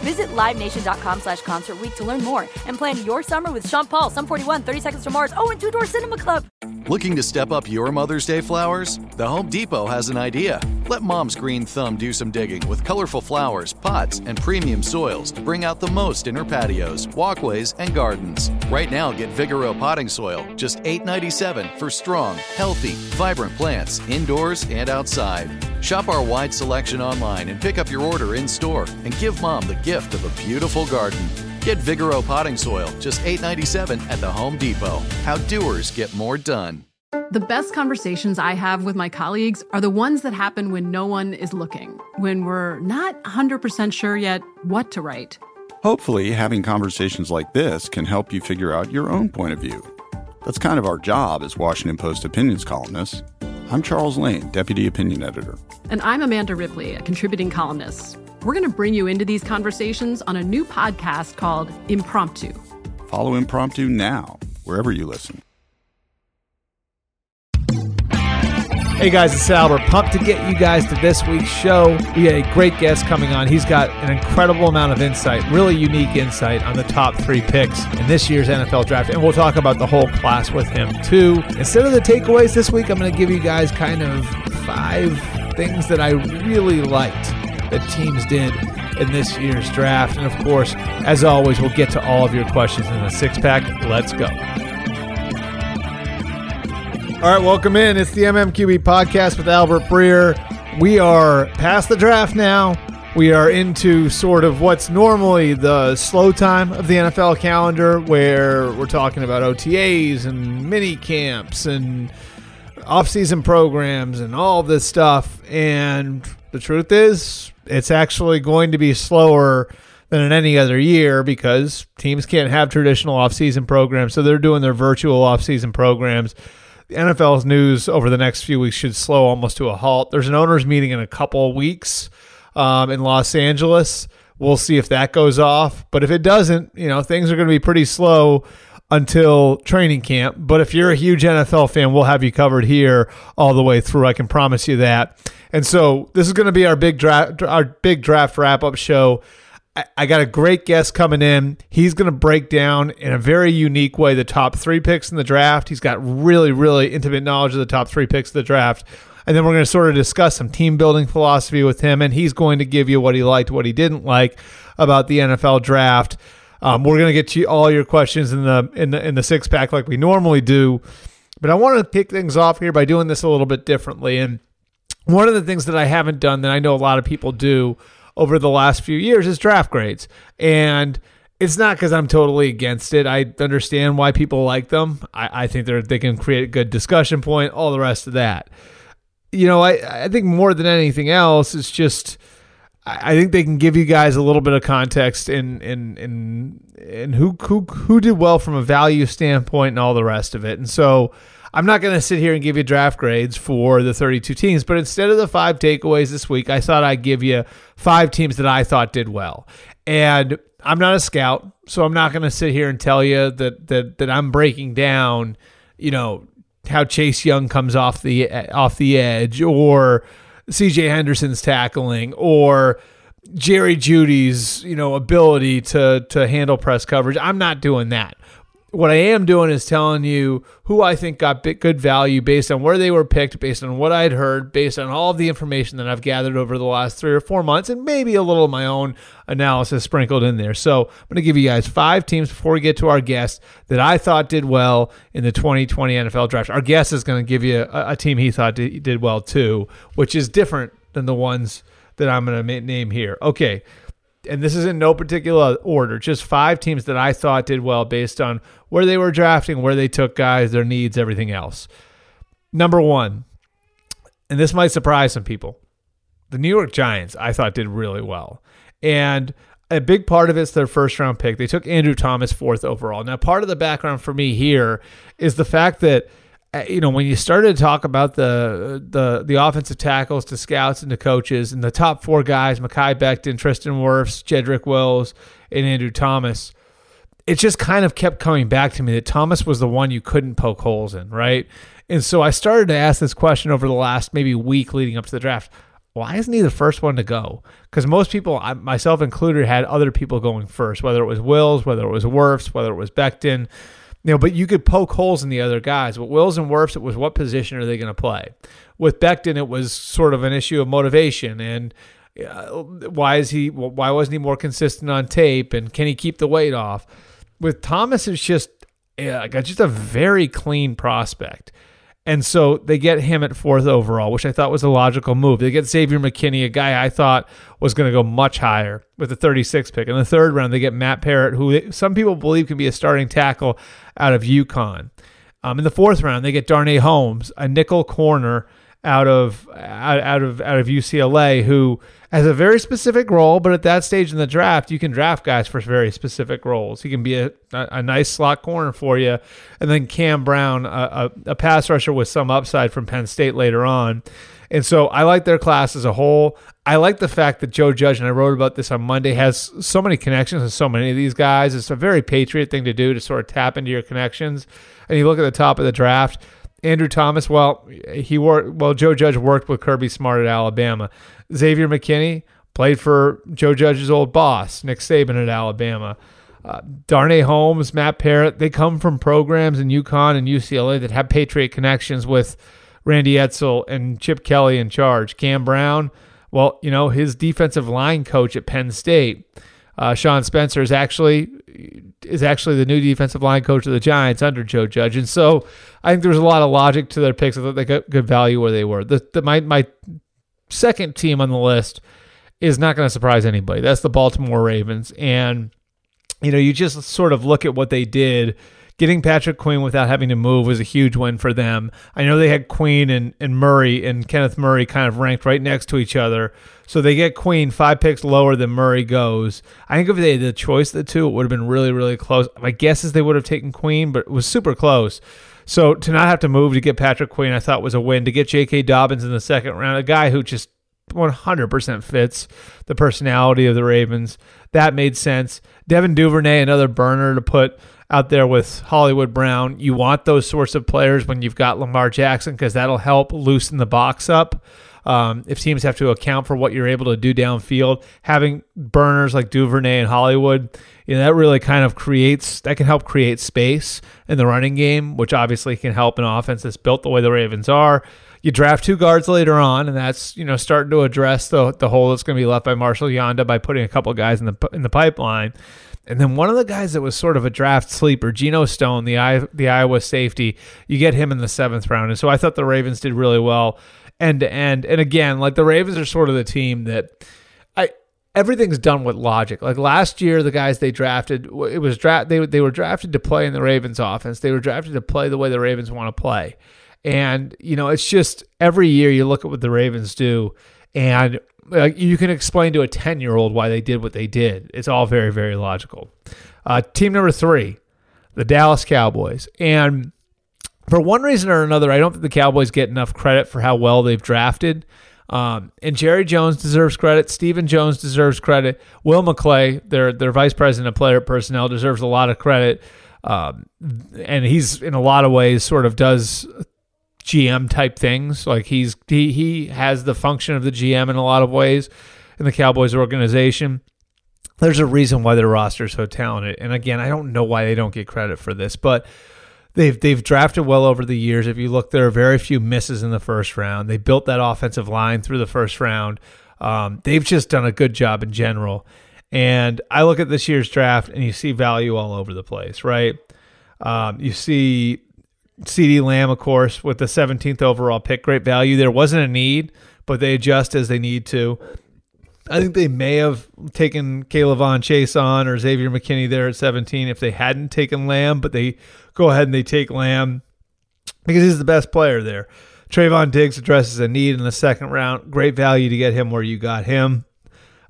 Visit LiveNation.com slash Concert to learn more and plan your summer with Sean Paul, Sum 41, 30 Seconds to Mars, oh, and Two Door Cinema Club. Looking to step up your Mother's Day flowers? The Home Depot has an idea. Let Mom's green thumb do some digging with colorful flowers, pots, and premium soils to bring out the most in her patios, walkways, and gardens. Right now, get Vigoro potting soil, just $8.97 for strong, healthy, vibrant plants indoors and outside. Shop our wide selection online and pick up your order in store and give Mom the gift of a beautiful garden. Get Vigoro potting soil, just $8.97 at the Home Depot. How doers get more done. The best conversations I have with my colleagues are the ones that happen when no one is looking, when we're not 100% sure yet what to write. Hopefully, having conversations like this can help you figure out your own point of view. That's kind of our job as Washington Post opinions columnists. I'm Charles Lane, Deputy Opinion Editor. And I'm Amanda Ripley, a contributing columnist. We're going to bring you into these conversations on a new podcast called Impromptu. Follow Impromptu now, wherever you listen. Hey guys, it's Albert. Pumped to get you guys to this week's show. We got a great guest coming on. He's got an incredible amount of insight, really unique insight on the top three picks in this year's NFL draft. And we'll talk about the whole class with him too. Instead of the takeaways this week, I'm going to give you guys kind of five things that I really liked that teams did in this year's draft. And of course, as always, we'll get to all of your questions in the six pack. Let's go. All right, welcome in. It's the MMQB podcast with Albert Breer. We are past the draft now. We are into sort of what's normally the slow time of the NFL calendar, where we're talking about OTAs and mini camps and off-season programs and all this stuff. And the truth is, it's actually going to be slower than in any other year because teams can't have traditional off-season programs, so they're doing their virtual off-season programs. The NFL's news over the next few weeks should slow almost to a halt. There's an owners meeting in a couple weeks um, in Los Angeles. We'll see if that goes off. But if it doesn't, you know, things are going to be pretty slow until training camp. But if you're a huge NFL fan, we'll have you covered here all the way through. I can promise you that. And so this is going to be our big draft, our big draft wrap up show. I- I got a great guest coming in. He's going to break down in a very unique way the top three picks in the draft. He's got really, really intimate knowledge of the top three picks of the draft. And then we're going to sort of discuss some team building philosophy with him. And he's going to give you what he liked, what he didn't like about the NFL draft. Um, we're going to get to all your questions in the in the in the six pack like we normally do. But I want to kick things off here by doing this a little bit differently. And one of the things that I haven't done that I know a lot of people do over the last few years is draft grades. And it's not because I'm totally against it. I understand why people like them. I, I think they're they can create a good discussion point, all the rest of that. You know, I, I think more than anything else, it's just I think they can give you guys a little bit of context in in in in who who who did well from a value standpoint and all the rest of it. And so I'm not going to sit here and give you draft grades for the 32 teams, but instead of the five takeaways this week, I thought I'd give you five teams that I thought did well. And I'm not a scout, so I'm not going to sit here and tell you that that that I'm breaking down, you know, how Chase Young comes off the off the edge or CJ Henderson's tackling or Jerry Jeudy's, you know, ability to to handle press coverage. I'm not doing that. What I am doing is telling you who I think got good value based on where they were picked, based on what I'd heard, based on all of the information that I've gathered over the last three or four months, and maybe a little of my own analysis sprinkled in there. So I'm going to give you guys five teams before we get to our guest that I thought did well in the 2020 NFL draft. Our guest is going to give you a, a team he thought did, did well too, which is different than the ones that I'm going to name here. Okay and this is in no particular order, just five teams that I thought did well based on where they were drafting, where they took guys, their needs, everything else. Number one, and this might surprise some people, the New York Giants, I thought did really well. And a big part of it's their first round pick. They took Andrew Thomas fourth overall. Now, part of the background for me here is the fact that Uh, you know, when you started to talk about the the the offensive tackles to scouts and to coaches, and the top four guys, Mekhi Becton, Tristan Wirfs, Jedrick Wills, and Andrew Thomas, it just kind of kept coming back to me that Thomas was the one you couldn't poke holes in, right? And so I started to ask this question over the last maybe week leading up to the draft. Why isn't he the first one to go? Because most people, myself included, had other people going first, whether it was Wills, whether it was Wirfs, whether it was Becton know, but you could poke holes in the other guys. With Wills and Wirfs, it was what position are they going to play? With Becton, it was sort of an issue of motivation and uh, why is he? Why wasn't he more consistent on tape? And can he keep the weight off? With Thomas, it's just yeah, just a very clean prospect. And so they get him at fourth overall, which I thought was a logical move. They get Xavier McKinney, a guy I thought was going to go much higher with the 36th pick. In the third round, they get Matt Peart, who some people believe can be a starting tackle out of UConn. Um, in the fourth round, they get Darnay Holmes, a nickel corner out of out, out of out of UCLA, who has a very specific role. But at that stage in the draft, you can draft guys for very specific roles. He can be a, a, nice slot corner for you, and then Cam Brown, a, a, a pass rusher with some upside from Penn State later on. And so I like their class as a whole. I like the fact that Joe Judge, and I wrote about this on Monday, has so many connections with so many of these guys. It's a very patriot thing to do to sort of tap into your connections. And you look at the top of the draft, Andrew Thomas, well, he worked well, Joe Judge worked with Kirby Smart at Alabama. Xavier McKinney played for Joe Judge's old boss, Nick Saban at Alabama. Uh, Darnay Holmes, Matt Peart, they come from programs in UConn and UCLA that have Patriot connections with Randy Edsall and Chip Kelly in charge. Cam Brown, well, you know, his defensive line coach at Penn State, uh, Sean Spencer, is actually is actually the new defensive line coach of the Giants under Joe Judge, and so I think there's a lot of logic to their picks. I thought they got good value where they were. The, the my my second team on the list is not going to surprise anybody. That's the Baltimore Ravens, and you know, you just sort of look at what they did getting Patrick Queen without having to move was a huge win for them. I know they had Queen and, and Murray and Kenneth Murray kind of ranked right next to each other. So they get Queen five picks lower than Murray goes. I think if they had the choice of the two, it would have been really, really close. My guess is they would have taken Queen, but it was super close. So to not have to move to get Patrick Queen, I thought was a win. To get J.K. Dobbins in the second round, a guy who just 100% fits the personality of the Ravens, that made sense. Devin Duvernay, another burner to put out there with Hollywood Brown. You want those sorts of players when you've got Lamar Jackson because that'll help loosen the box up. Um, if teams have to account for what you're able to do downfield, having burners like Duvernay and Hollywood, you know, that really kind of creates that can help create space in the running game, which obviously can help an offense that's built the way the Ravens are. You draft two guards later on, and that's you know starting to address the the hole that's going to be left by Marshall Yanda by putting a couple guys in the in the pipeline. And then one of the guys that was sort of a draft sleeper, Geno Stone, the I, the Iowa safety, you get him in the seventh round. And so I thought the Ravens did really well end to end. And again, like the Ravens are sort of the team that I everything's done with logic. Like last year, the guys they drafted, it was draft they they were drafted to play in the Ravens offense. They were drafted to play the way the Ravens want to play. And you know, it's just every year you look at what the Ravens do, and like you can explain to a 10 year old why they did what they did. It's all very, very logical. Uh, team number three, the Dallas Cowboys. And for one reason or another, I don't think the Cowboys get enough credit for how well they've drafted. Um, and Jerry Jones deserves credit. Stephen Jones deserves credit. Will McClay, their their vice president of player personnel, deserves a lot of credit. Um, and he's in a lot of ways sort of does GM type things. Like he's he he has the function of the GM in a lot of ways in the Cowboys organization. there's a reason why their roster is so talented. And again, I don't know why they don't get credit for this, but they've they've drafted well over the years. If you look, there are very few misses in the first round. They built that offensive line through the first round. Um, they've just done a good job in general. And I look at this year's draft, and you see value all over the place, right? Um, you see CeeDee Lamb, of course, with the 17th overall pick, great value. There wasn't a need, but they adjust as they need to. I think they may have taken K'Lavon Chaisson or Xavier McKinney there at 17 if they hadn't taken Lamb, but they go ahead and they take Lamb because he's the best player there. Trevon Diggs addresses a need in the second round. Great value to get him where you got him.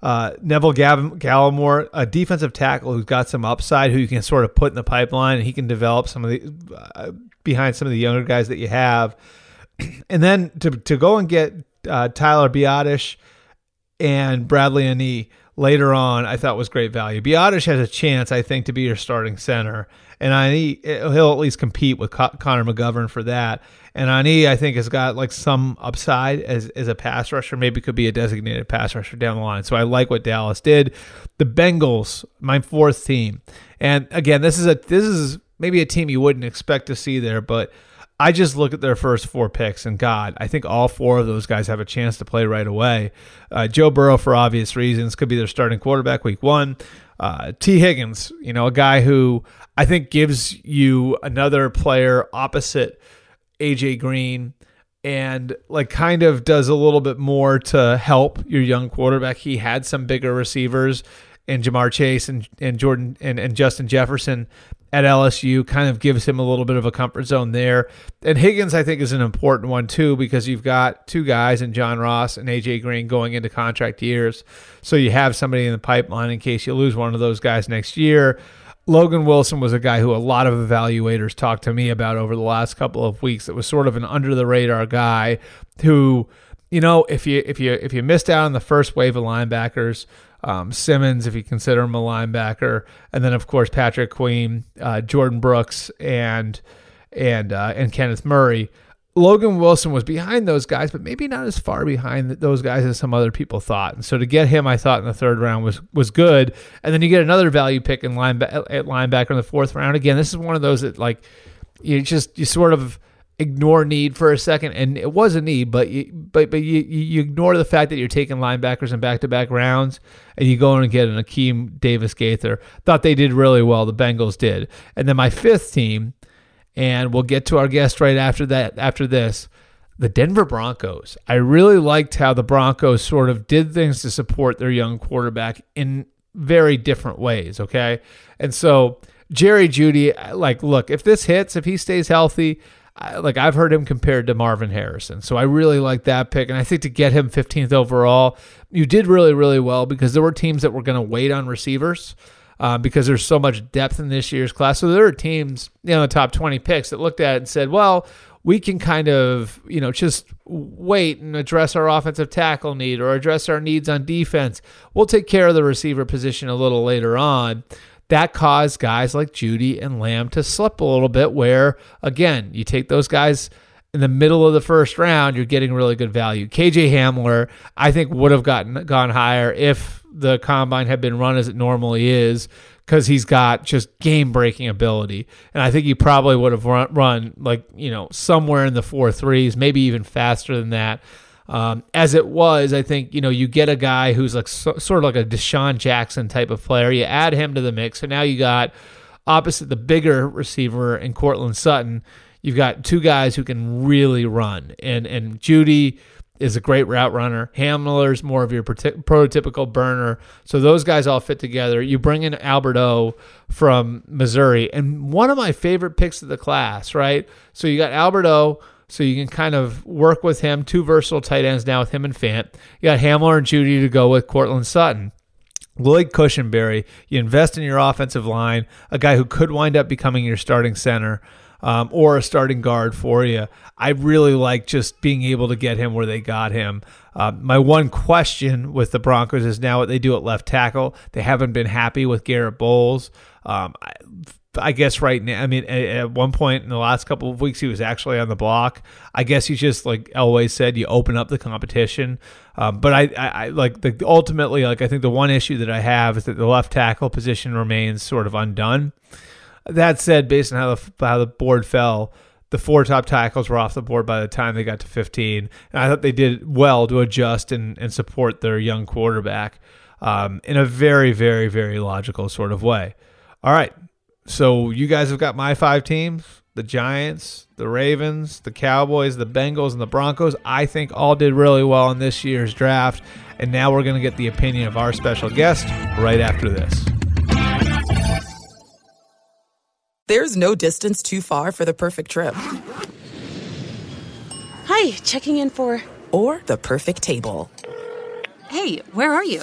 Uh, Neville Gallimore, a defensive tackle who's got some upside, who you can sort of put in the pipeline, and he can develop some of the uh, behind some of the younger guys that you have. And then to to go and get uh, Tyler Biadasz and Bradlee Anae later on, I thought was great value. Biadasz has a chance, I think, to be your starting center, and Anae he'll at least compete with Connor McGovern for that. And Anae, I think, has got like some upside as as a pass rusher. Maybe could be a designated pass rusher down the line. So I like what Dallas did. The Bengals, my fourth team, and again, this is a this is maybe a team you wouldn't expect to see there, but I just look at their first four picks, and God, I think all four of those guys have a chance to play right away. Uh, Joe Burrow, for obvious reasons, could be their starting quarterback week one. Uh, Tee Higgins, you know, a guy who I think gives you another player opposite AJ Green and like kind of does a little bit more to help your young quarterback. He had some bigger receivers and Ja'Marr Chase and, and Jordan and, and Justin Jefferson at LSU kind of gives him a little bit of a comfort zone there. And Higgins, I think, is an important one too because you've got two guys in John Ross and AJ Green going into contract years. So you have somebody in the pipeline in case you lose one of those guys next year. Logan Wilson was a guy who a lot of evaluators talked to me about over the last couple of weeks. It was sort of an under the radar guy who, you know, if you if you if you missed out on the first wave of linebackers, um, Simmons, if you consider him a linebacker, and then of course Patrick Queen, uh, Jordyn Brooks, and and uh, and Kenneth Murray. Logan Wilson was behind those guys, but maybe not as far behind those guys as some other people thought. And so to get him, I thought in the third round was was good. And then you get another value pick in linebacker at linebacker in the fourth round. Again, this is one of those that like you just you sort of ignore need for a second, and it was a need, but you, but but you you ignore the fact that you're taking linebackers in back to back rounds, and you go and get an Akeem Davis Gaither. Thought they did really well. The Bengals did, and then my fifth team, and we'll get to our guest right after that. After this. The Denver Broncos. I really liked how the Broncos sort of did things to support their young quarterback in very different ways. Okay. And so Jerry Jeudy, like, look, if this hits, if he stays healthy, I, like I've heard him compared to Marvin Harrison. So I really like that pick. And I think to get him 15th overall, you did really, really well because there were teams that were going to wait on receivers uh, because there's so much depth in this year's class. So there are teams, you know, the top 20 picks that looked at it and said, well, we can kind of, you know, just wait and address our offensive tackle need or address our needs on defense. We'll take care of the receiver position a little later on that caused guys like Jeudy and Lamb to slip a little bit. Where again, you take those guys in the middle of the first round, you're getting really good value. KJ Hamler, I think, would have gotten gone higher if the combine had been run as it normally is, because he's got just game breaking ability. And I think he probably would have run, run like you know somewhere in the four threes, maybe even faster than that. Um, as it was, I think you know you get a guy who's like so, sort of like a DeSean Jackson type of player. You add him to the mix, so now you got opposite the bigger receiver in Courtland Sutton. You've got two guys who can really run, and and Jeudy is a great route runner. Hamler's more of your prototypical burner. So those guys all fit together. You bring in Albert O from Missouri, and one of my favorite picks of the class, right? So you got Albert O so you can kind of work with him. Two versatile tight ends now with him and Fant. You got Hamler and Jeudy to go with Courtland Sutton. Lloyd Cushenberry, you invest in your offensive line, a guy who could wind up becoming your starting center um, or a starting guard for you. I really like just being able to get him where they got him. Uh, my one question with the Broncos is now what they do at left tackle. They haven't been happy with Garrett Bolles. Um, I guess right now, I mean, at, at, one point in the last couple of weeks, he was actually on the block. I guess he's just like Elway said, you open up the competition. Um, but I, I, I, like the ultimately, like I think the one issue that I have is that the left tackle position remains sort of undone. That said, based on how the how the board fell, the four top tackles were off the board by the time they got to 15, and I thought they did well to adjust and, and support their young quarterback um, in a very, very, very logical sort of way. All right, so you guys have got my five teams the Giants, the Ravens, the Cowboys, the Bengals, and the Broncos. I think all did really well in this year's draft. And now we're going to get the opinion of our special guest right after this. There's no distance too far for the perfect trip. Hi, checking in for. Or the perfect table. Hey, where are you?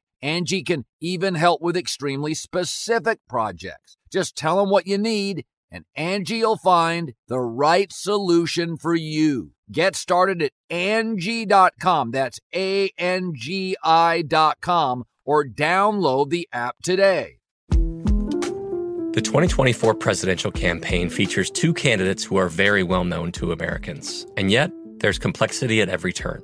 Angie can even help with extremely specific projects. Just tell them what you need and Angie will find the right solution for you. Get started at Angie.com. That's A-N-G-I dot com or download the app today. The 2024 presidential campaign features two candidates who are very well known to Americans. And yet, there's complexity at every turn.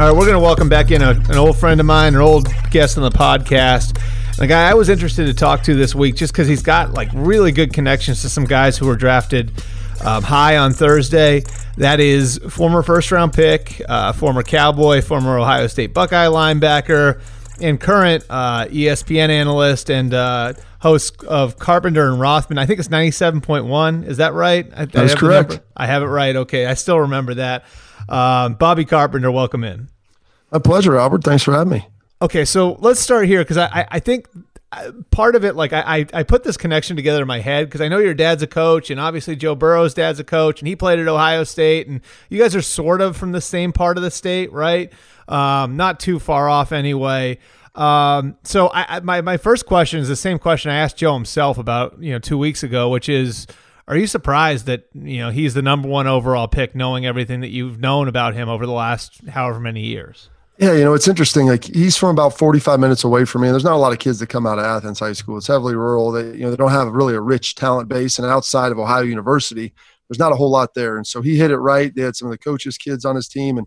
All right, we're going to welcome back in a, an old friend of mine, an old guest on the podcast. The guy I was interested to talk to this week just because he's got like really good connections to some guys who were drafted um, high on Thursday. That is former first round pick, uh, former Cowboy, former Ohio State Buckeye linebacker, and current uh, ESPN analyst and uh, host of Carpenter and Rothman. I think it's 97.1. Is that right? I, That's I correct. I have it right. Okay. I still remember that. Um, Bobby Carpenter, welcome in. My pleasure, Albert. Thanks for having me. Okay, so let's start here because I, I think part of it, like I, I, I put this connection together in my head because I know your dad's a coach, and obviously Joe Burrow's dad's a coach, and he played at Ohio State, and you guys are sort of from the same part of the state, right? Um, not too far off anyway. Um, so I, I, my my first question is the same question I asked Joe himself about you know two weeks ago, which is, are you surprised that you know he's the number one overall pick, knowing everything that you've known about him over the last however many years? Yeah, you know, it's interesting. Like he's from about 45 minutes away from me. And there's not a lot of kids that come out of Athens High School. It's heavily rural. They, you know, they don't have really a rich talent base. And outside of Ohio University, there's not a whole lot there. And so he hit it right. They had some of the coaches' kids on his team. And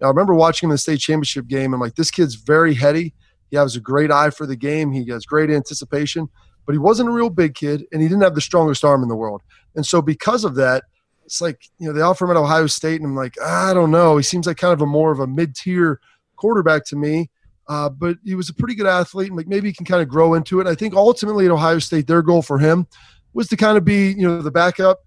I remember watching him in the state championship game. I'm like, this kid's very heady. He has a great eye for the game. He has great anticipation, but he wasn't a real big kid and he didn't have the strongest arm in the world. And so because of that, it's like, you know, they offer him at Ohio State and I'm like, I don't know. He seems like kind of a more of a mid-tier – quarterback to me. Uh, but he was a pretty good athlete, and like maybe he can kind of grow into it. I think ultimately at Ohio State, their goal for him was to kind of be, you know, the backup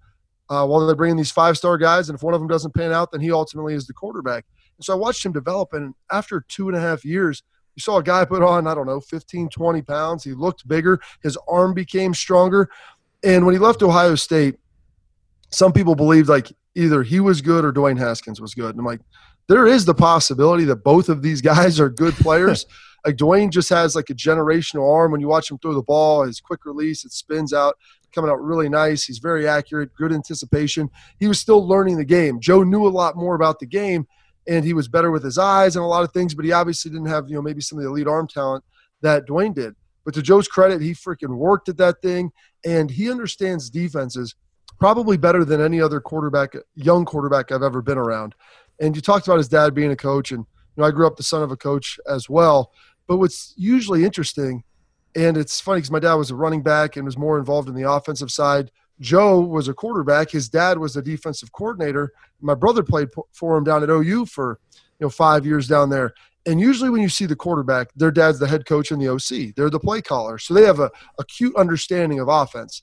uh, while they're bringing these five-star guys. And if one of them doesn't pan out, then he ultimately is the quarterback. And so I watched him develop, and after two and a half years, you saw a guy put on, I don't know, 15, 20 pounds. He looked bigger. His arm became stronger. And when he left Ohio State, some people believed like either he was good or Dwayne Haskins was good. And I'm like, there is the possibility that both of these guys are good players. like Dwayne just has like a generational arm. When you watch him throw the ball, his quick release, it spins out, coming out really nice. He's very accurate, good anticipation. He was still learning the game. Joe knew a lot more about the game, and he was better with his eyes and a lot of things, but he obviously didn't have, you know, maybe some of the elite arm talent that Dwayne did. But to Joe's credit, he freaking worked at that thing, and he understands defenses probably better than any other quarterback, young quarterback I've ever been around. And you talked about his dad being a coach, and you know I grew up the son of a coach as well. But what's usually interesting, and it's funny because my dad was a running back and was more involved in the offensive side. Joe was a quarterback. His dad was a defensive coordinator. My brother played for him down at OU for you know five years down there. And usually, when you see the quarterback, their dad's the head coach in the OC. They're the play caller, so they have a acute understanding of offense.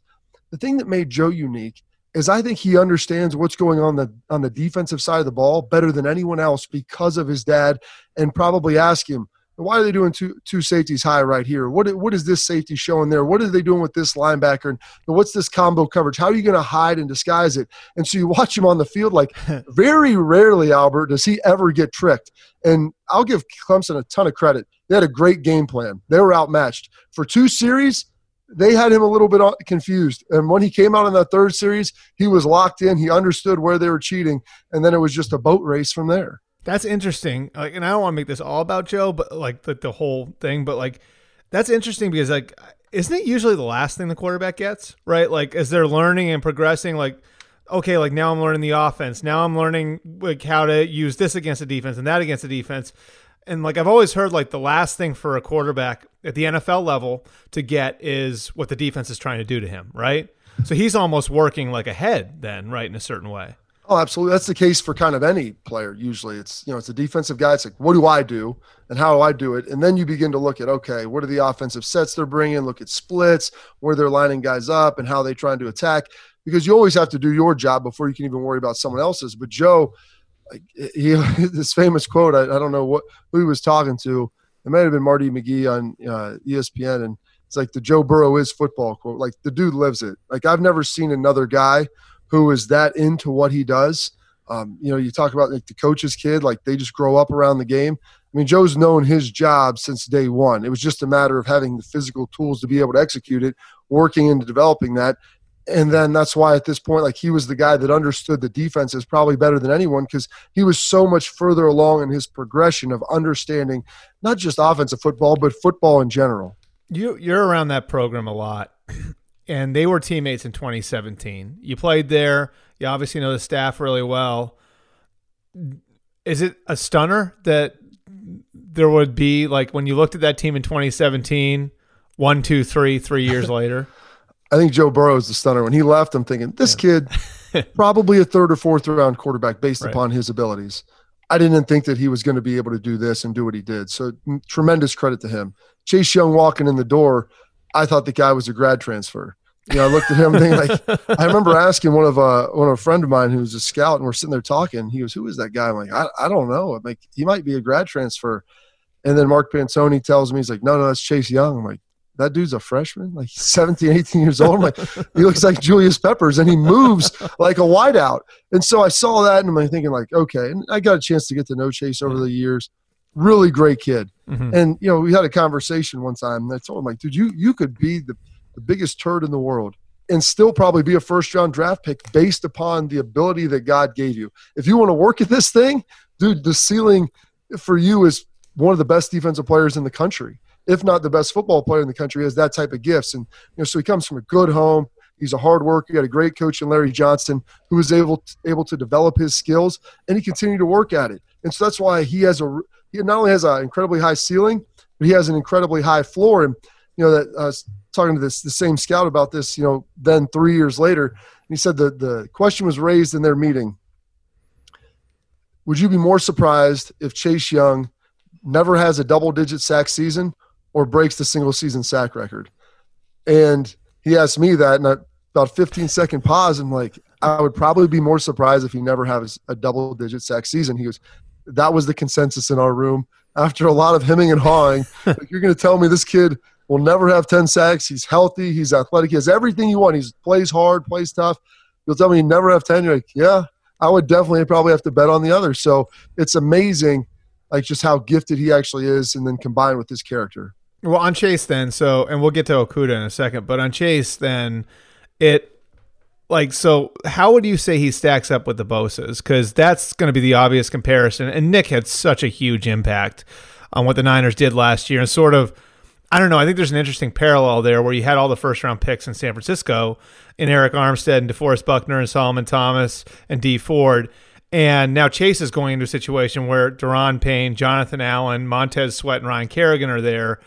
The thing that made Joe unique is I think he understands what's going on the on the defensive side of the ball better than anyone else because of his dad, and probably ask him why are they doing two two safeties high right here? What what is this safety showing there? What are they doing with this linebacker? And what's this combo coverage? How are you going to hide and disguise it? And so you watch him on the field like very rarely, Albert, does he ever get tricked. And I'll give Clemson a ton of credit. They had a great game plan. They were outmatched for two series they had him a little bit confused. And when he came out in that third series, he was locked in. He understood where they were cheating, and then it was just a boat race from there. That's interesting. Like, and I don't want to make this all about Joe, but like the, the whole thing. But like, that's interesting because like, isn't it usually the last thing the quarterback gets? Right? Like, as they're learning and progressing, like. Okay, like now I'm learning the offense. Now I'm learning like how to use this against the defense and that against the defense and like I've always heard like the last thing for a quarterback at the NFL level to get is what the defense is trying to do to him, right? So he's almost working like ahead then, right, in a certain way. Oh, absolutely. That's the case for kind of any player. Usually, it's you know it's a defensive guy. It's like, what do I do, and how do I do it? And then you begin to look at okay, what are the offensive sets they're bringing? Look at splits, where they're lining guys up, and how they trying to attack. Because you always have to do your job before you can even worry about someone else's. But Joe, he this famous quote. I, I, don't know what who he was talking to. It might have been Marty McGee on uh, ESPN, and it's like the Joe Burrow is football quote. Like the dude lives it. Like I've never seen another guy who is that into what he does. Um, you know, you talk about like the coach's kid, like they just grow up around the game. I mean, Joe's known his job since day one. It was just a matter of having the physical tools to be able to execute it, working into developing that, and then that's why at this point like he was the guy that understood the defenses probably better than anyone because he was so much further along in his progression of understanding not just offensive football but football in general you you're around that program a lot and they were teammates in 2017 you played there you obviously know the staff really well is it a stunner that there would be like when you looked at that team in 2017 one two three three years later I think Joe Burrow is the stunner. When he left, I'm thinking this yeah. kid, probably a third or fourth round quarterback based right. upon his abilities. I didn't think that he was going to be able to do this and do what he did. So tremendous credit to him. Chase Young walking in the door, I thought the guy was a grad transfer. You know, I looked at him thinking like I remember asking one of uh one of a friend of mine who was a scout and we're sitting there talking. He goes, Who is that guy? I'm like, I, I don't know. I'm like, he might be a grad transfer. And then Mark Pantoni tells me, he's like, No, no, that's Chase Young. I'm like, that dude's a freshman, like 17, 18 years old. I'm like, he looks like Julius Peppers and he moves like a wideout. And so I saw that and I'm like thinking like, okay. And I got a chance to get to know Chase over the years. Really great kid. Mm-hmm. And, you know, we had a conversation one time and I told him like, dude, you, you could be the, the biggest turd in the world and still probably be a first round draft pick based upon the ability that God gave you. If you want to work at this thing, dude, the ceiling for you is one of the best defensive players in the country, if not the best football player in the country, has that type of gifts. And you know, so he comes from a good home. He's a hard worker. He had a great coach in Larry Johnson, who was able to, able to develop his skills, and he continued to work at it. And so that's why he has a he not only has an incredibly high ceiling, but he has an incredibly high floor. And you know that uh, talking to this the same scout about this, you know, then three years later, and he said the the question was raised in their meeting. Would you be more surprised if Chase Young never has a double digit sack season or breaks the single season sack record? And he asked me that, and I, about 15 second pause, and like, I would probably be more surprised if he never has a double digit sack season. He goes, that was the consensus in our room after a lot of hemming and hawing. like, you're going to tell me this kid will never have 10 sacks. He's healthy. He's athletic. He has everything you want. He plays hard, plays tough. You'll tell me he never have 10. You're like, yeah, I would definitely probably have to bet on the other. So it's amazing, like just how gifted he actually is, and then combined with his character. Well, on Chase, then, so, and we'll get to Okudah in a second, but on Chase, then, it, like, so how would you say he stacks up with the Bosa's? Because that's going to be the obvious comparison. And Nick had such a huge impact on what the Niners did last year and sort of I don't know. I think there's an interesting parallel there where you had all the first round picks in San Francisco in Arik Armstead and DeForest Buckner and Solomon Thomas and Dee Ford. And now Chase is going into a situation where Daron Payne, Jonathan Allen, Montez Sweat, and Ryan Kerrigan are there.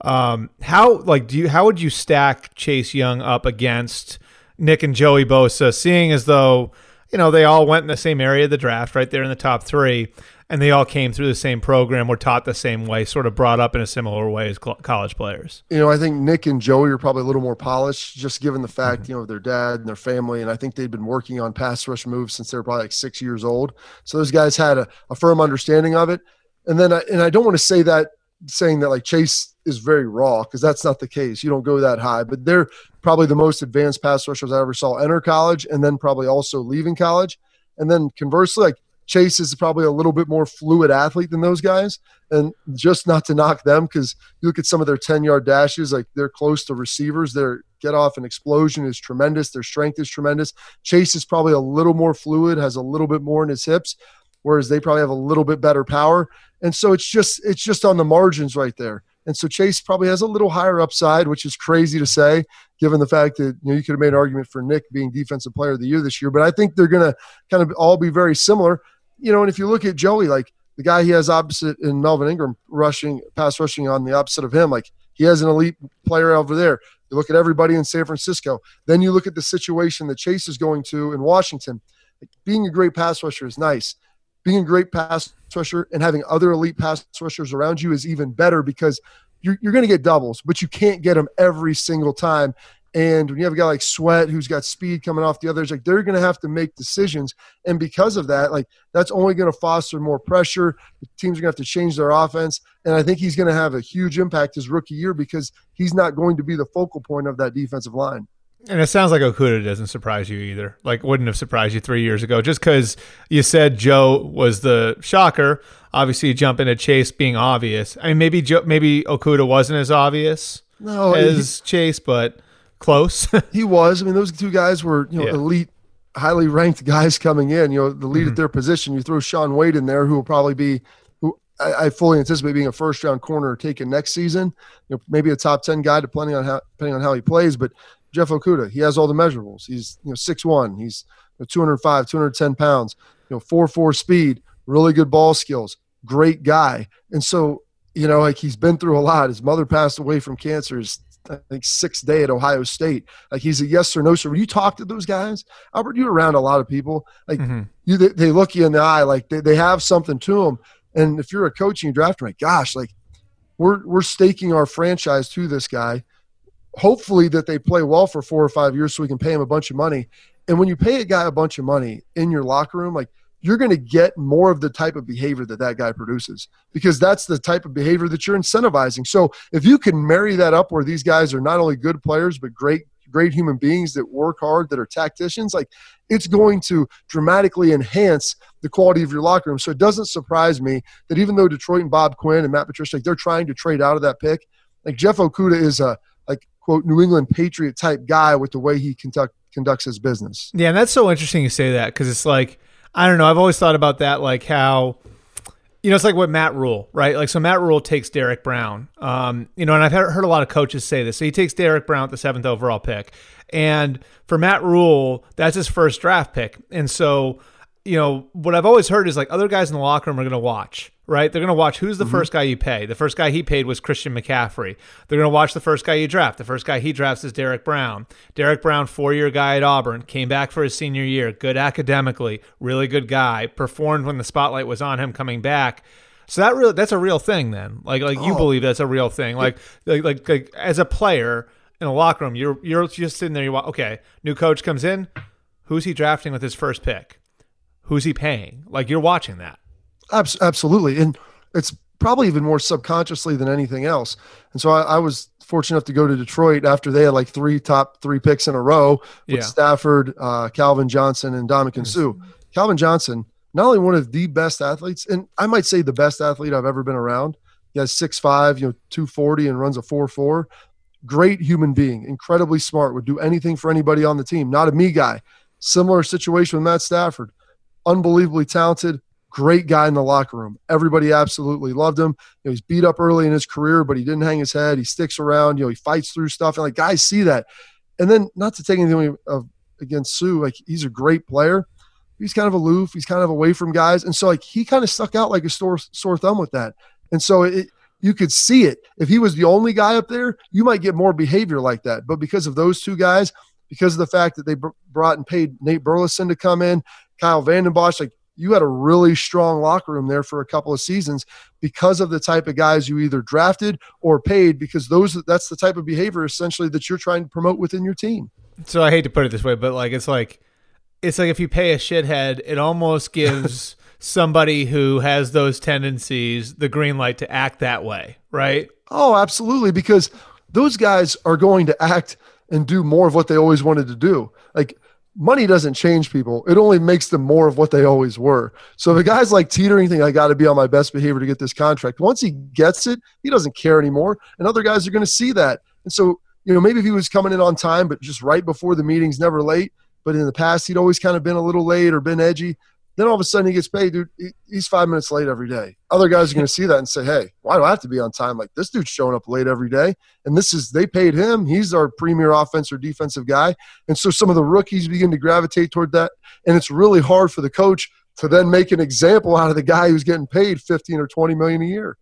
Um, how like do you how would you stack Chase Young up against Nick and Joey Bosa, seeing as though you know they all went in the same area of the draft, right there in the top three? And they all came through the same program, were taught the same way, sort of brought up in a similar way as college players. You know, I think Nick and Joey are probably a little more polished, just given the fact, mm-hmm. you know, their dad and their family. And I think they'd been working on pass rush moves since they were probably like six years old. So those guys had a, a firm understanding of it. And then, I, and I don't want to say that saying that like Chase is very raw because that's not the case. You don't go that high, but they're probably the most advanced pass rushers I ever saw enter college and then probably also leaving college. And then conversely, like Chase is probably a little bit more fluid athlete than those guys. And just not to knock them because you look at some of their 10 yard dashes, like they're close to receivers. Their get off and explosion is tremendous. Their strength is tremendous. Chase is probably a little more fluid, has a little bit more in his hips, whereas they probably have a little bit better power. And so it's just it's just on the margins right there. And so Chase probably has a little higher upside, which is crazy to say, given the fact that you know you could have made an argument for Nick being defensive player of the year this year. But I think they're going to kind of all be very similar you know, and if you look at Joey, like the guy he has opposite in Melvin Ingram rushing, pass rushing on the opposite of him, like he has an elite player over there. You look at everybody in San Francisco. Then you look at the situation that Chase is going to in Washington. Like, being a great pass rusher is nice. Being a great pass rusher and having other elite pass rushers around you is even better because you're, you're going to get doubles, but you can't get them every single time. And when you have a guy like Sweat who's got speed coming off the others, like they're going to have to make decisions. And because of that, like that's only going to foster more pressure. The teams are going to have to change their offense. And I think he's going to have a huge impact his rookie year because he's not going to be the focal point of that defensive line. And it sounds like Okudah doesn't surprise you either. Like, wouldn't have surprised you three years ago. Just because you said Joe was the shocker, obviously you jump into Chase being obvious. I mean, maybe Joe, maybe Okudah wasn't as obvious no, as he, Chase, but close. he was. I mean, those two guys were you know yeah. elite, highly ranked guys coming in. You know, the lead mm-hmm. at their position. You throw Shaun Wade in there, who will probably be who I, I, fully anticipate being a first round corner taken next season. You know, maybe a top ten guy depending on how depending on how he plays. But Jeff Okudah, he has all the measurables. He's you know six one. He's you know, 205, 210 pounds. You know, four four speed. Really good ball skills. Great guy. And so you know, like he's been through a lot. His mother passed away from cancer. His I think sixth day at Ohio State. Like he's a yes or no. When you talk to those guys, Albert, you're around a lot of people. Like mm-hmm. you, they, they, look you in the eye, like they, they have something to them. And if you're a coach and you draft like gosh, like we're we're staking our franchise to this guy. Hopefully that they play well for four or five years so we can pay him a bunch of money. And when you pay a guy a bunch of money in your locker room, like you're going to get more of the type of behavior that that guy produces because that's the type of behavior that you're incentivizing. So if you can marry that up where these guys are not only good players but great great human beings that work hard that are tacticians like it's going to dramatically enhance the quality of your locker room so it doesn't surprise me that even though detroit and bob quinn and matt patricia like they're trying to trade out of that pick like jeff okudah is a like quote new england patriot type guy with the way he conduct, conducts his business yeah and that's so interesting you say that because it's like I don't know. I've always thought about that, like how, you know, it's like what Matt Rhule, right? Like, so Matt Rhule takes Derrick Brown, um, you know, and I've heard a lot of coaches say this. So he takes Derrick Brown at the seventh overall pick. And for Matt Rhule, that's his first draft pick. And so, you know, what I've always heard is like other guys in the locker room are going to watch right? They're going to watch who's the mm-hmm. first guy you pay. The first guy he paid was Christian McCaffrey. They're going to watch the first guy you draft. The first guy he drafts is Derrick Brown. Derrick Brown, four year guy at Auburn, came back for his senior year, good academically, really good guy, performed when the spotlight was on him coming back. So that really that's a real thing then. Like like you oh. believe that's a real thing. Like, like like like as a player in a locker room, you're you're just sitting there. You want okay, new coach comes in. Who's he drafting with his first pick? Who's he paying? Like you're watching that. Absolutely. And it's probably even more subconsciously than anything else. And so I, I, was fortunate enough to go to Detroit after they had like three top three picks in a row with yeah. Stafford, uh, Calvin Johnson, and Ndamukong Suh. Calvin Johnson, not only one of the best athletes, and I might say the best athlete I've ever been around. He has six five, you know, 240 and runs a 4-4. Great human being, incredibly smart, would do anything for anybody on the team. Not a me guy. Similar situation with Matt Stafford. Unbelievably talented, Great guy in the locker room. Everybody absolutely loved him. You know, he's beat up early in his career, but he didn't hang his head. He sticks around. You know, he fights through stuff, and like guys see that. And then, not to take anything of uh, against Suh, like he's a great player. He's kind of aloof. He's kind of away from guys, and so like he kind of stuck out like a sore sore thumb with that. And so it, you could see it. If he was the only guy up there, you might get more behavior like that. But because of those two guys, because of the fact that they brought and paid Nate Burleson to come in, Kyle Vanden Bosch, like you had a really strong locker room there for a couple of seasons because of the type of guys you either drafted or paid because those that's the type of behavior essentially that you're trying to promote within your team. So I hate to put it this way, but like it's like it's like if you pay a shithead, it almost gives somebody who has those tendencies the green light to act that way, right? Oh, absolutely because those guys are going to act and do more of what they always wanted to do. Like money doesn't change people. It only makes them more of what they always were. So a guy's like teetering, thing, I got to be on my best behavior to get this contract. Once he gets it, he doesn't care anymore. And other guys are going to see that. And so, you know, maybe if he was coming in on time, but just right before the meeting's never late. But in the past, he'd always kind of been a little late or been edgy. Then all of a sudden he gets paid, dude. He's five minutes late every day. Other guys are going to see that and say, "Hey, why do I have to be on time? Like this dude's showing up late every day, and this is they paid him. He's our premier offense or defensive guy." And so some of the rookies begin to gravitate toward that, and it's really hard for the coach to then make an example out of the guy who's getting paid fifteen or twenty million a year.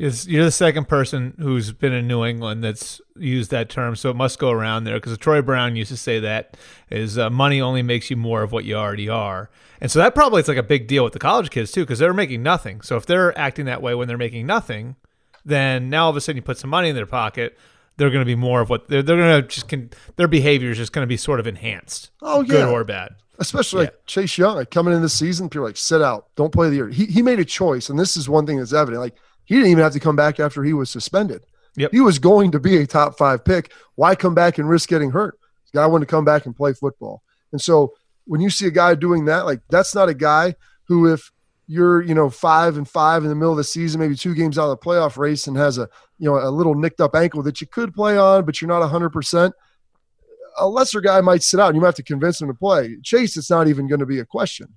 You're the second person who's been in New England that's used that term, so it must go around there because Troy Brown used to say that is uh, money only makes you more of what you already are. And so that probably is like a big deal with the college kids too, because they're making nothing. So if they're acting that way when they're making nothing, then now all of a sudden you put some money in their pocket, they're going to be more of what they're, they're going to just can, their behavior is just going to be sort of enhanced. Oh, yeah. Good or bad. Especially yeah. like Chase Young, like coming in this season, people are like, sit out, don't play the year. He, he made a choice. And this is one thing that's evident. Like he didn't even have to come back after he was suspended. Yep. He was going to be a top five pick. Why come back and risk getting hurt? The guy wanted to come back and play football. And so when you see a guy doing that, like that's not a guy who, if you're, you know, five and five in the middle of the season, maybe two games out of the playoff race and has a, you know, a little nicked up ankle that you could play on, but you're not 100%, a lesser guy might sit out and you might have to convince him to play. Chase, it's not even going to be a question.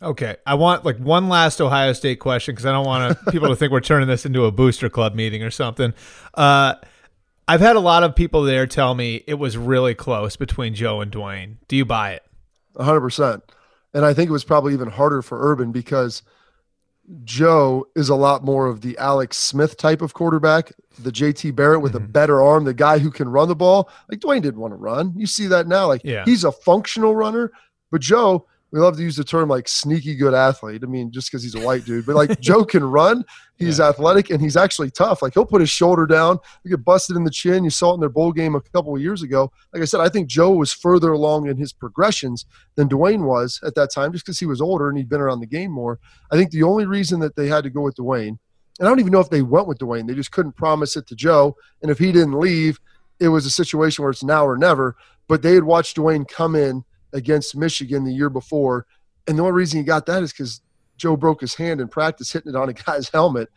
Okay, I want like one last Ohio State question because I don't want people to think we're turning this into a booster club meeting or something. Uh, I've had a lot of people there tell me it was really close between Joe and Dwayne. Do you buy it? 100%. And I think it was probably even harder for Urban because Joe is a lot more of the Alex Smith type of quarterback, the JT Barrett with mm-hmm. a better arm, the guy who can run the ball. Like Dwayne didn't want to run. You see that now. Like yeah. he's a functional runner, but Joe, we love to use the term like sneaky good athlete. I mean, just because he's a white dude, but like Joe can run, he's yeah. athletic, and he's actually tough. Like he'll put his shoulder down, he get busted in the chin. You saw it in their bowl game a couple of years ago. Like I said, I think Joe was further along in his progressions than Dwayne was at that time, just because he was older and he'd been around the game more. I think the only reason that they had to go with Dwayne, and I don't even know if they went with Dwayne, they just couldn't promise it to Joe, and if he didn't leave, it was a situation where it's now or never. But they had watched Dwayne come in against Michigan the year before and the only reason he got that is because Joe broke his hand in practice hitting it on a guy's helmet.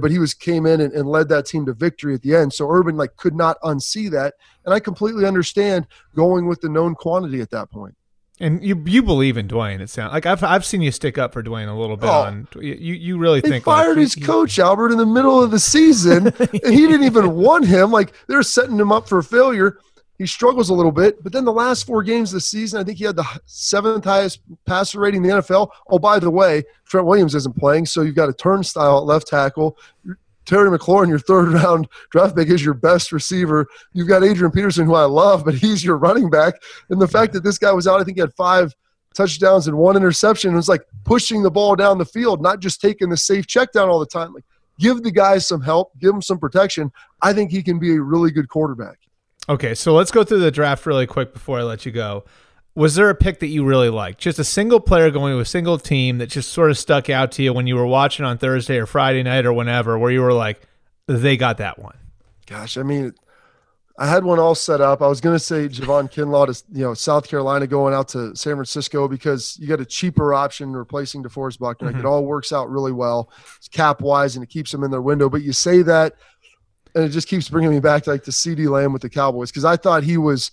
But he was came in and, and, led that team to victory at the end. So Urban like could not unsee that, and I completely understand going with the known quantity at that point. And you you believe in Dwayne? It sounds like I've I've seen you stick up for Dwayne a little bit. Oh, on you you really think fired like, his he, coach Albert in the middle of the season, and he didn't even want him. Like they're setting him up for failure he struggles a little bit. But then the last four games of the season, I think he had the seventh highest passer rating in the NFL. Oh, by the way, Trent Williams isn't playing, so you've got a turnstile at left tackle. Terry McLaurin, your third round draft pick, is your best receiver. You've got Adrian Peterson, who I love, but he's your running back. And the fact that this guy was out, I think he had five touchdowns and one interception. It was like pushing the ball down the field, not just taking the safe check down all the time. Like, give the guys some help, give them some protection. I think he can be a really good quarterback. Okay, so let's go through the draft really quick before I let you go. Was there a pick that you really liked? Just a single player going to a single team that just sort of stuck out to you when you were watching on Thursday or Friday night or whenever, where you were like, they got that one? Gosh, I mean, I had one all set up. I was going to say Javon Kinlaw to you know South Carolina going out to San Francisco because you got a cheaper option replacing DeForest Buckner. Mm-hmm. It all works out really well, it's cap wise, and it keeps them in their window. But you say that and it just keeps bringing me back to like the CeeDee Lamb with the Cowboys because I thought he was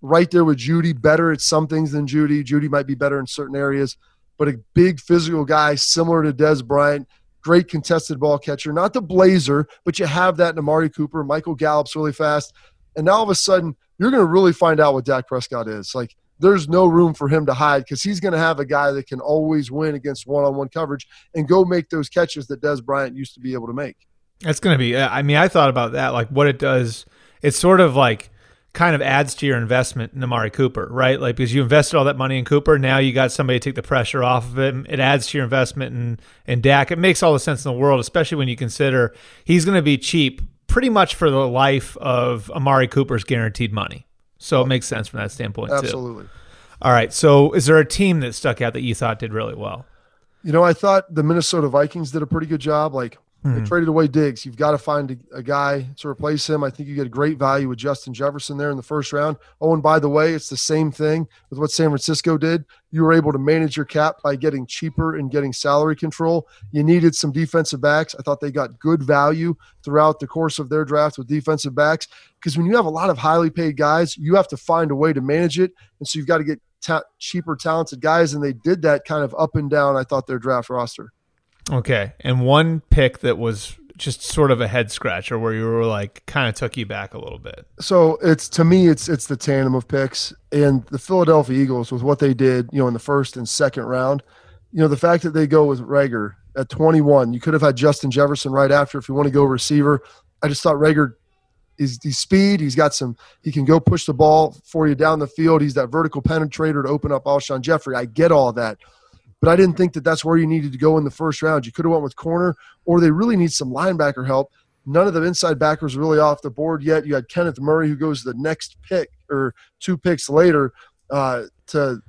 right there with Jeudy, better at some things than Jeudy. Jeudy might be better in certain areas, but a big physical guy similar to Dez Bryant, great contested ball catcher. Not the blazer, but you have that in Amari Cooper. Michael Gallup's really fast. And now all of a sudden, you're going to really find out what Dak Prescott is. Like, there's no room for him to hide because he's going to have a guy that can always win against one on one coverage and go make those catches that Dez Bryant used to be able to make. It's going to be. Uh, I mean, I thought about that. Like what it does. It's sort of like kind of adds to your investment in Amari Cooper, right? Like because you invested all that money in Cooper, now you got somebody to take the pressure off of it. It adds to your investment in in Dak. It makes all the sense in the world, especially when you consider he's going to be cheap pretty much for the life of Amari Cooper's guaranteed money. So it makes sense from that standpoint Absolutely. too. Absolutely. All right. So is there a team that stuck out that you thought did really well? You know, I thought the Minnesota Vikings did a pretty good job. Like Mm-hmm. They hmm. traded away Diggs. You've got to find a, a, guy to replace him. I think you get a great value with Justin Jefferson there in the first round. Oh, and by the way, it's the same thing with what San Francisco did. You were able to manage your cap by getting cheaper and getting salary control. You needed some defensive backs. I thought they got good value throughout the course of their draft with defensive backs because when you have a lot of highly paid guys, you have to find a way to manage it. And so you've got to get ta- cheaper, talented guys. And they did that kind of up and down, I thought, their draft roster. Okay. And one pick that was just sort of a head scratcher where you were like kind of took you back a little bit. So it's to me it's it's the tandem of picks and the Philadelphia Eagles with what they did, you know, in the first and second round. You know, the fact that they go with Reagor at 21, you could have had Justin Jefferson right after if you want to go receiver. I just thought Reagor is he's speed. He's got some. He can go push the ball for you down the field. He's that vertical penetrator to open up Alshon Jeffery. I get all that but I didn't think that that's where you needed to go in the first round. You could have went with corner, or they really need some linebacker help. None of the inside backers really off the board yet. You had Kenneth Murray, who goes the next pick or two picks later uh, to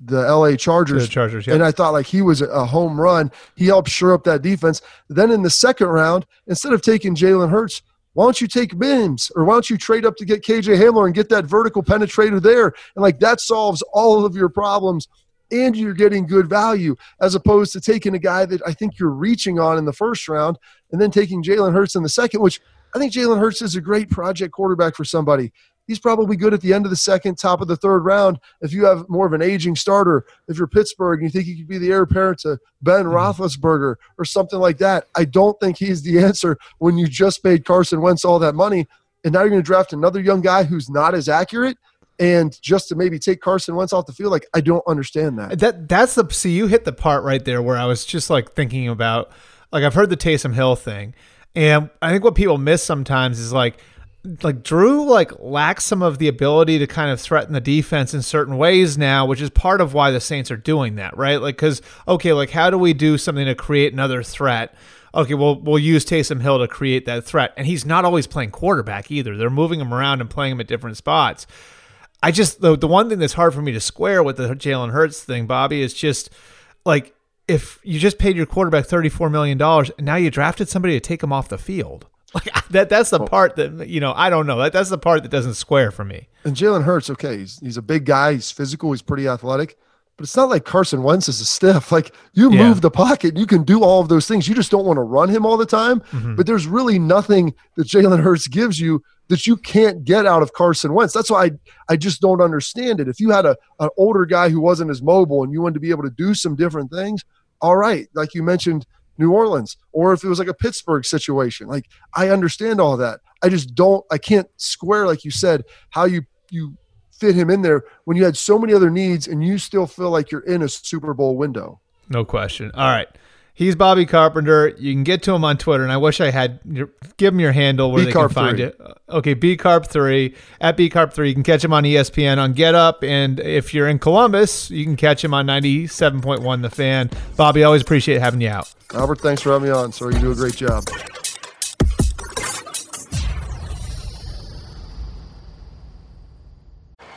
the LA Chargers. The Chargers, yep. And I thought like he was a home run. He helped shore up that defense. Then in the second round, instead of taking Jalen Hurts, why don't you take Mims or why don't you trade up to get KJ Hamler and get that vertical penetrator there? And like that solves all of your problems and you're getting good value as opposed to taking a guy that I think you're reaching on in the first round and then taking Jalen Hurts in the second, which I think Jalen Hurts is a great project quarterback for somebody. He's probably good at the end of the second, top of the third round. If you have more of an aging starter, if you're Pittsburgh and you think he could be the heir apparent to Ben mm-hmm. Roethlisberger or something like that, I don't think he's the answer when you just paid Carson Wentz all that money. And now you're going to draft another young guy who's not as accurate and just to maybe take Carson Wentz off the field, like I don't understand that. That that's the see you hit the part right there where I was just like thinking about like I've heard the Taysom Hill thing, and I think what people miss sometimes is like like Drew like lacks some of the ability to kind of threaten the defense in certain ways now, which is part of why the Saints are doing that, right? Like cuz okay, like how do we do something to create another threat? Okay, well we'll use Taysom Hill to create that threat. And he's not always playing quarterback either. They're moving him around and playing him at different spots. I just the the one thing that's hard for me to square with the Jalen Hurts thing, Bobby, is just like if you just paid your quarterback thirty four million dollars and now you drafted somebody to take him off the field. Like that that's the part that you know, I don't know. That that's the part that doesn't square for me. And Jalen Hurts, okay, he's, he's a big guy, he's physical, he's pretty athletic, but it's not like Carson Wentz is a stiff. Like you yeah. move the pocket, you can do all of those things. You just don't want to run him all the time. Mm-hmm. But there's really nothing that Jalen Hurts gives you that you can't get out of Carson Wentz. That's why I, I just don't understand it. If you had a an older guy who wasn't as mobile and you wanted to be able to do some different things, all right. Like you mentioned, New Orleans, or if it was like a Pittsburgh situation. Like I understand all that. I just don't I can't square like you said how you you fit him in there when you had so many other needs and you still feel like you're in a Super Bowl window. No question. All right. He's Bobby Carpenter. You can get to him on Twitter, and I wish I had. Give him your handle where B-Carp they can find 3. it. Uh, okay, bcarp3 at bcarp3. You can catch him on ESPN on Get Up, and if you're in Columbus, you can catch him on 97.1 The Fan. Bobby, always appreciate having you out. Albert, thanks for having me on, sir. You do a great job.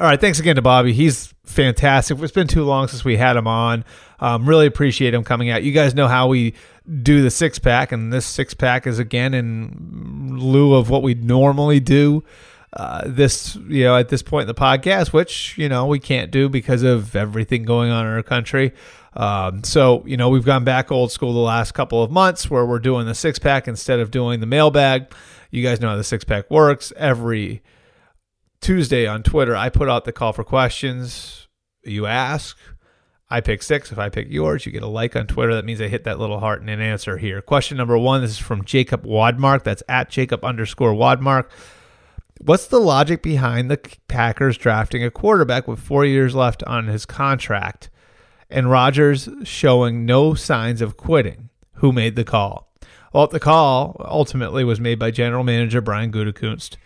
All right, thanks again to Bobby. He's fantastic. It's been too long since we had him on. Um, really appreciate him coming out. You guys know how we do the six pack, and this six pack is again in lieu of what we normally do. Uh, this, you know, at this point in the podcast, which you know we can't do because of everything going on in our country. Um, so you know we've gone back old school the last couple of months where we're doing the six pack instead of doing the mailbag. You guys know how the six pack works. Every Tuesday on Twitter, I put out the call for questions. You ask, I pick six. If I pick yours, you get a like on Twitter. That means I hit that little heart and an answer here. Question number one this is from Jacob Wadmark. That's at Jacob underscore Wadmark. What's the logic behind the Packers drafting a quarterback with four years left on his contract and Rodgers showing no signs of quitting? Who made the call? Well, the call ultimately was made by general manager Brian Gutekunst.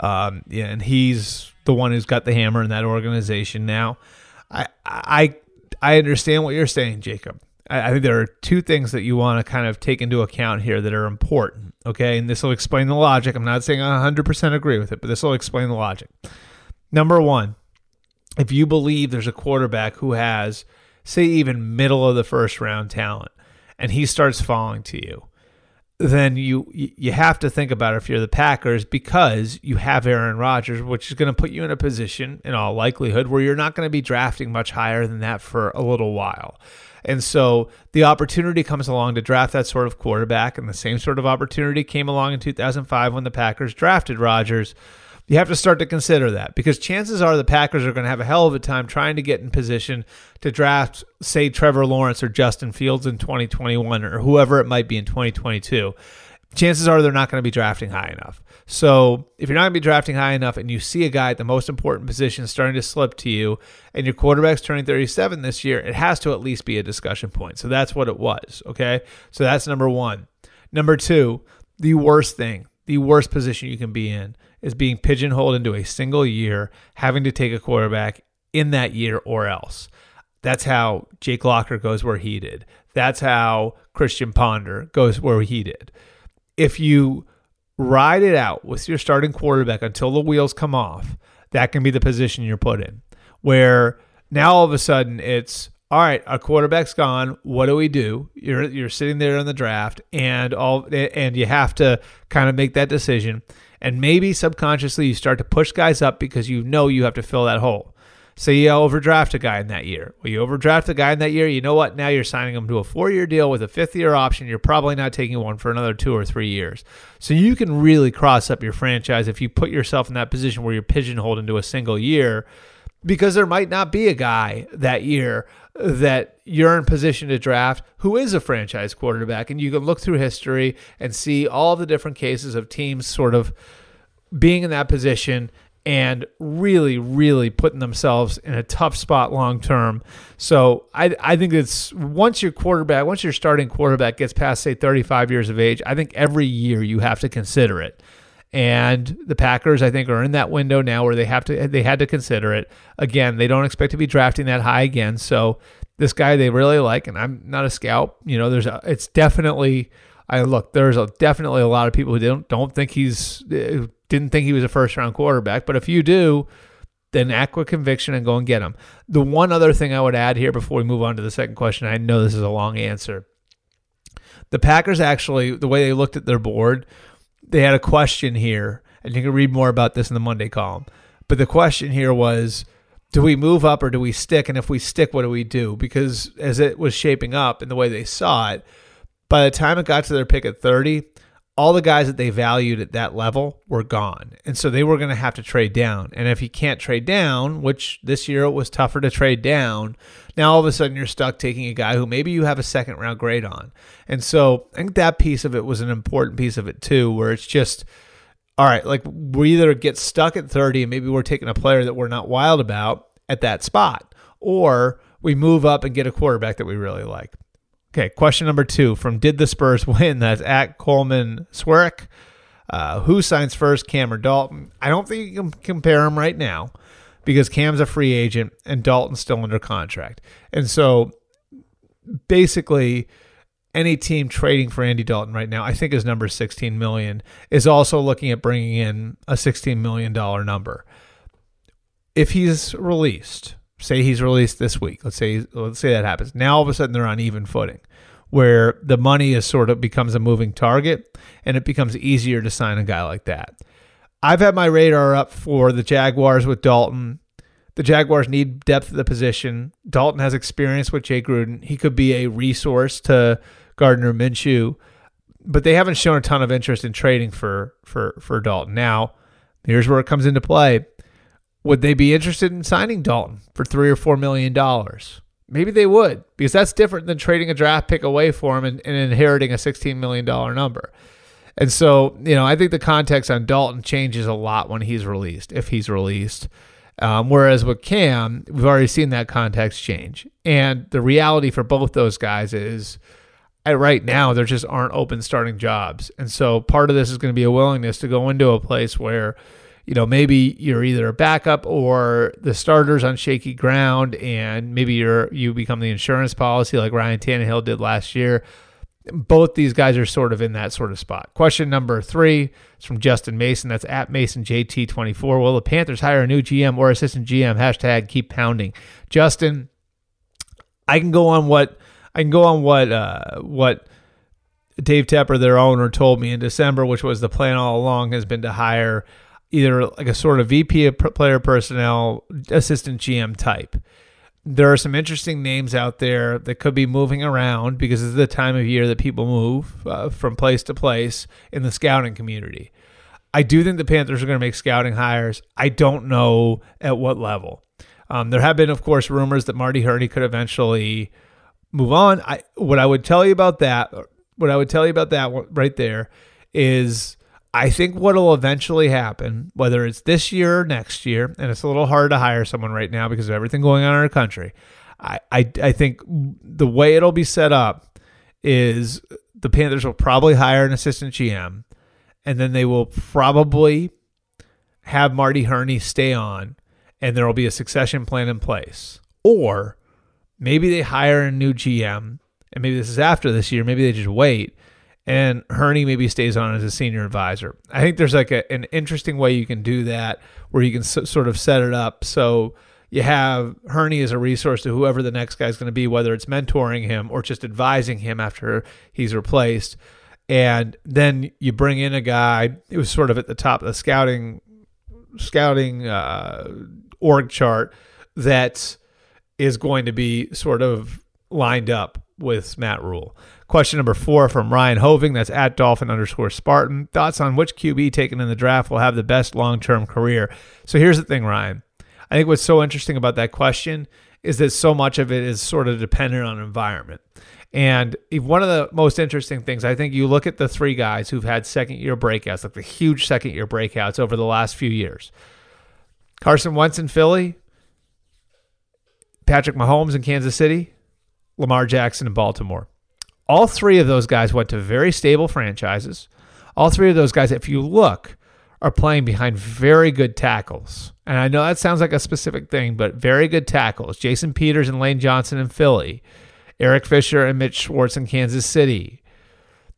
Um, yeah, and he's the one who's got the hammer in that organization now. I, I I understand what you're saying, Jacob. I, I think there are two things that you want to kind of take into account here that are important. Okay. And this will explain the logic. I'm not saying I 100% agree with it, but this will explain the logic. Number one, if you believe there's a quarterback who has, say, even middle of the first round talent, and he starts falling to you, then you you have to think about it if you're the Packers because you have Aaron Rodgers, which is going to put you in a position, in all likelihood, where you're not going to be drafting much higher than that for a little while. And so the opportunity comes along to draft that sort of quarterback, and the same sort of opportunity came along in 2005 when the Packers drafted Rodgers you have to start to consider that because chances are the Packers are going to have a hell of a time trying to get in position to draft, say, Trevor Lawrence or Justin Fields in 2021 or whoever it might be in 2022. Chances are they're not going to be drafting high enough. So if you're not going to be drafting high enough and you see a guy at the most important position starting to slip to you and your quarterback's turning 37 this year, it has to at least be a discussion point. So that's what it was. Okay. So that's number one. Number two, the worst thing, the worst position you can be in is being pigeonholed into a single year, having to take a quarterback in that year or else. That's how Jake Locker goes where he did. That's how Christian Ponder goes where he did. If you ride it out with your starting quarterback until the wheels come off, that can be the position you're put in. Where now all of a sudden it's all right, our quarterback's gone. What do we do? You're you're sitting there in the draft and all and you have to kind of make that decision. And maybe subconsciously you start to push guys up because you know you have to fill that hole. Say you overdraft a guy in that year. Well, you overdraft a guy in that year, you know what? Now you're signing him to a four year deal with a fifth year option. You're probably not taking one for another two or three years. So you can really cross up your franchise if you put yourself in that position where you're pigeonholed into a single year because there might not be a guy that year that you're in position to draft who is a franchise quarterback. And you can look through history and see all the different cases of teams sort of being in that position and really, really putting themselves in a tough spot long term. So I, I think it's once your quarterback, once your starting quarterback gets past, say, 35 years of age, I think every year you have to consider it. And the Packers, I think, are in that window now where they have to they had to consider it. Again, they don't expect to be drafting that high again. So this guy they really like, and I'm not a scout. You know, there's a it's definitely I look, there's a definitely a lot of people who don't don't think he's uh, didn't think he was a first round quarterback. But if you do, then act with conviction and go and get him. The one other thing I would add here before we move on to the second question, I know this is a long answer. The Packers actually, the way they looked at their board they had a question here, and you can read more about this in the Monday column. But the question here was do we move up or do we stick? And if we stick, what do we do? Because as it was shaping up and the way they saw it, by the time it got to their pick at 30, all the guys that they valued at that level were gone. And so they were going to have to trade down. And if you can't trade down, which this year it was tougher to trade down, now all of a sudden you're stuck taking a guy who maybe you have a second round grade on. And so I think that piece of it was an important piece of it too, where it's just, all right, like we either get stuck at 30 and maybe we're taking a player that we're not wild about at that spot, or we move up and get a quarterback that we really like. Okay, question number two from Did the Spurs win? That's at Coleman Swerrick. Uh, who signs first, Cam or Dalton? I don't think you can compare them right now because Cam's a free agent and Dalton's still under contract. And so basically, any team trading for Andy Dalton right now, I think his number is 16 million, is also looking at bringing in a 16 million dollar number. if he's released, say he's released this week, let's say let's say that happens. Now all of a sudden they're on even footing where the money is sort of becomes a moving target and it becomes easier to sign a guy like that. I've had my radar up for the Jaguars with Dalton. The Jaguars need depth at the position. Dalton has experience with Jay Gruden. He could be a resource to Gardner Minshew, but they haven't shown a ton of interest in trading for for for Dalton. Now, here's where it comes into play. Would they be interested in signing Dalton for three or four million dollars? Maybe they would, because that's different than trading a draft pick away for him and, and inheriting a $16 million number. And so, you know, I think the context on Dalton changes a lot when he's released, if he's released. Um, whereas with Cam, we've already seen that context change. And the reality for both those guys is right now, there just aren't open starting jobs. And so part of this is going to be a willingness to go into a place where, you know, maybe you're either a backup or the starter's on shaky ground and maybe you're you become the insurance policy like Ryan Tannehill did last year both these guys are sort of in that sort of spot. Question number three is from Justin Mason. That's at Mason JT24. Will the Panthers hire a new GM or assistant GM? Hashtag keep pounding. Justin, I can go on what I can go on what uh, what Dave Tepper, their owner, told me in December, which was the plan all along has been to hire either like a sort of VP of player personnel, assistant GM type there are some interesting names out there that could be moving around because it's the time of year that people move uh, from place to place in the scouting community. I do think the Panthers are going to make scouting hires. I don't know at what level. Um, there have been, of course, rumors that Marty Hurney could eventually move on. I what I would tell you about that, what I would tell you about that right there, is I think what'll eventually happen, whether it's this year or next year, and it's a little hard to hire someone right now because of everything going on in our country. I, I, I think the way it'll be set up is the Panthers will probably hire an assistant GM, and then they will probably have Marty Hurney stay on, and there will be a succession plan in place. Or maybe they hire a new GM, and maybe this is after this year. Maybe they just wait and Hurney maybe stays on as a senior advisor. I think there's like a, an interesting way you can do that where you can s- sort of set it up so you have Hurney as a resource to whoever the next guy is going to be, whether it's mentoring him or just advising him after he's replaced. And then you bring in a guy who was sort of at the top of the scouting scouting uh, org chart that is going to be sort of lined up with Matt Rhule. Question number four from Ryan Hoving. That's at Dolphin underscore Spartan. Thoughts on which QB taken in the draft will have the best long term career? So here's the thing, Ryan. I think what's so interesting about that question is that so much of it is sort of dependent on environment. And one of the most interesting things, I think you look at the three guys who've had second year breakouts, like the huge second year breakouts over the last few years Carson Wentz in Philly, Patrick Mahomes in Kansas City, Lamar Jackson in Baltimore. All three of those guys went to very stable franchises. All three of those guys, if you look, are playing behind very good tackles. And I know that sounds like a specific thing, but very good tackles. Jason Peters and Lane Johnson in Philly, Eric Fisher and Mitch Schwartz in Kansas City,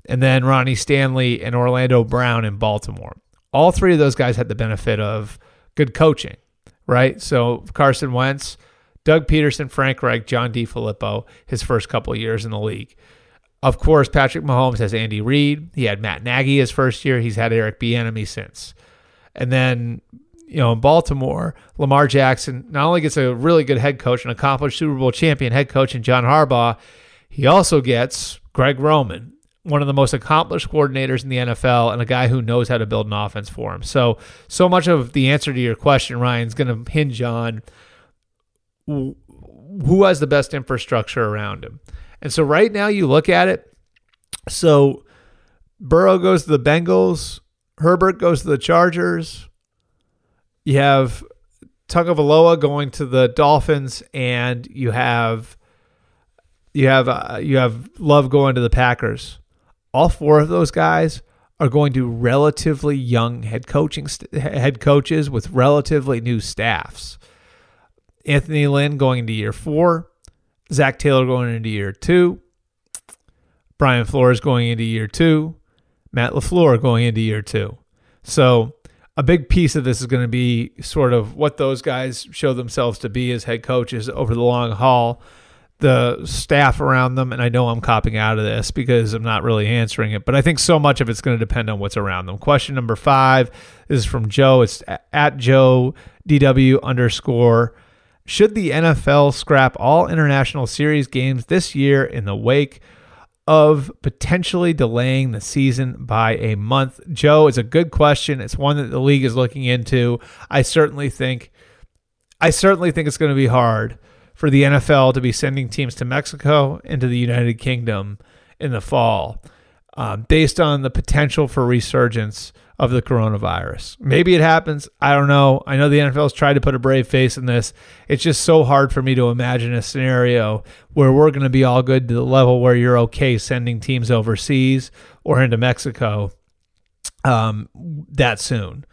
and then Ronnie Stanley and Orlando Brown in Baltimore. All three of those guys had the benefit of good coaching, right? So Carson Wentz, Doug Pederson, Frank Reich, John DeFilippo, his first couple years in the league. Of course, Patrick Mahomes has Andy Reid. He had Matt Nagy his first year. He's had Eric Bieniemy since. And then, you know, in Baltimore, Lamar Jackson not only gets a really good head coach, an accomplished Super Bowl champion head coach in John Harbaugh, he also gets Greg Roman, one of the most accomplished coordinators in the NFL and a guy who knows how to build an offense for him. So, so much of the answer to your question, Ryan, is going to hinge on who has the best infrastructure around him. And so right now you look at it. So Burrow goes to the Bengals, Herbert goes to the Chargers. You have Tagovailoa going to the Dolphins, and you have you have uh, you have Love going to the Packers. All four of those guys are going to relatively young head coaching st- head coaches with relatively new staffs. Anthony Lynn going into year four. Zac Taylor going into year two. Brian Flores going into year two. Matt LaFleur going into year two. So a big piece of this is going to be sort of what those guys show themselves to be as head coaches over the long haul, the staff around them. And I know I'm copping out of this because I'm not really answering it, but I think so much of it's going to depend on what's around them. Question number five is from Joe. It's at Joe DW underscore. Should the NFL scrap all international series games this year in the wake of potentially delaying the season by a month? Joe, it's a good question. It's one that the league is looking into. I certainly think I certainly think it's going to be hard for the NFL to be sending teams to Mexico and to the United Kingdom in the fall, uh, based on the potential for resurgence of the coronavirus. Maybe it happens. I don't know. I know the NFL's tried to put a brave face in this. It's just so hard for me to imagine a scenario where we're going to be all good to the level where you're okay sending teams overseas or into Mexico um, that soon.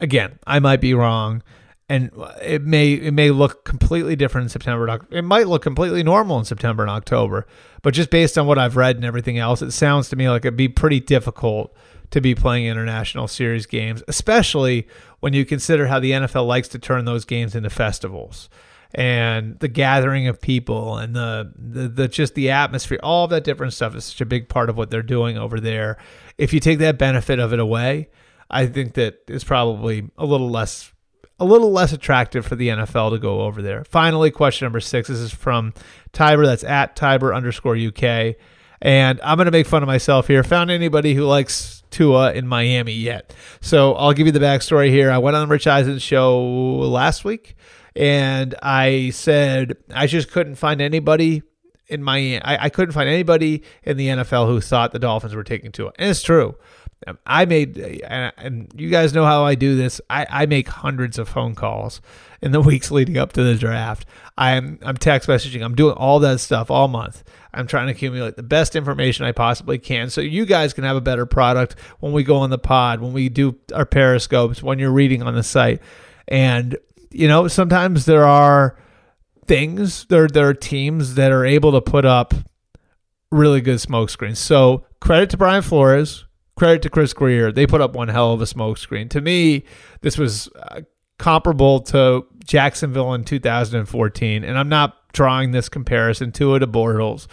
Again, I might be wrong and it may it may look completely different in September. It might look completely normal in September and October, but just based on what I've read and everything else, it sounds to me like it'd be pretty difficult to be playing international series games, especially when you consider how the NFL likes to turn those games into festivals and the gathering of people and the, the, the just the atmosphere, all that different stuff is such a big part of what they're doing over there. If you take that benefit of it away, I think that it's probably a little less a little less attractive for the NFL to go over there. Finally, question number six. This is from Tiber. That's at Tiber underscore UK. And I'm going to make fun of myself here. Found anybody who likes Tua in Miami yet. So I'll give you the backstory here. I went on the Rich Eisen show last week and I said I just couldn't find anybody in Miami. I, I couldn't find anybody in the NFL who thought the Dolphins were taking Tua. And it's true. I made, and you guys know how I do this. I, I make hundreds of phone calls in the weeks leading up to the draft. I'm I'm text messaging. I'm doing all that stuff all month. I'm trying to accumulate the best information I possibly can so you guys can have a better product when we go on the pod, when we do our periscopes, when you're reading on the site. And you know, sometimes there are things, there there are teams that are able to put up really good smoke screens. So credit to Brian Flores, credit to Chris Grier. They put up one hell of a smoke screen. To me, this was uh, comparable to Jacksonville in 2014. And I'm not drawing this comparison to it to Bortles,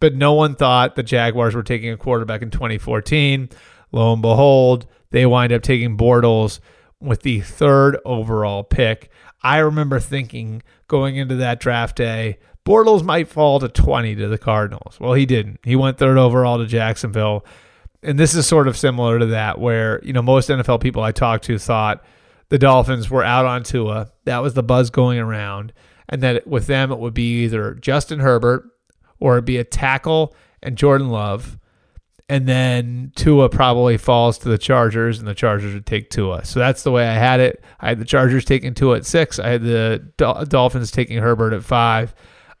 but no one thought the Jaguars were taking a quarterback in 2014. Lo and behold, they wind up taking Bortles with the third overall pick. I remember thinking going into that draft day, Bortles might fall to 20 to the Cardinals. Well, he didn't. He went third overall to Jacksonville. And this is sort of similar to that, where, you know, most NFL people I talked to thought the Dolphins were out on Tua. That was the buzz going around. And that with them, it would be either Justin Herbert or it'd be a tackle and Jordan Love. And then Tua probably falls to the Chargers, and the Chargers would take Tua. So that's the way I had it. I had the Chargers taking Tua at six. I had the Dolphins taking Herbert at five.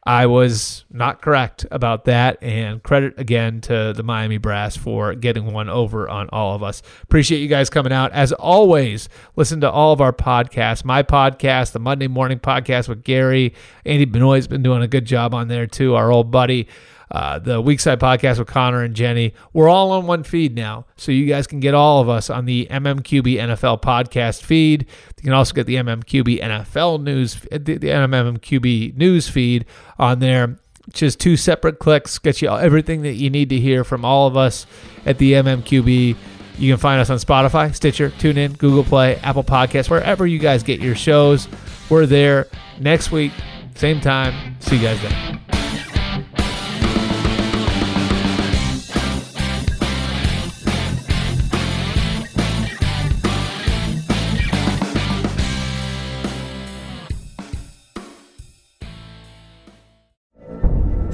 I was not correct about that. And credit again to the Miami Brass for getting one over on all of us. Appreciate you guys coming out. As always, listen to all of our podcasts. My podcast, the Monday Morning Podcast with Gary. Andy Benoit's been doing a good job on there too, our old buddy. Uh, the Weekside podcast with Connor and Jenny. We're all on one feed now, so you guys can get all of us on the MMQB NFL podcast feed. You can also get the MMQB NFL news, the, the MMQB news feed on there. Just two separate clicks get you everything that you need to hear from all of us at the MMQB. You can find us on Spotify, Stitcher, TuneIn, Google Play, Apple Podcasts, wherever you guys get your shows. We're there next week, same time. See you guys then.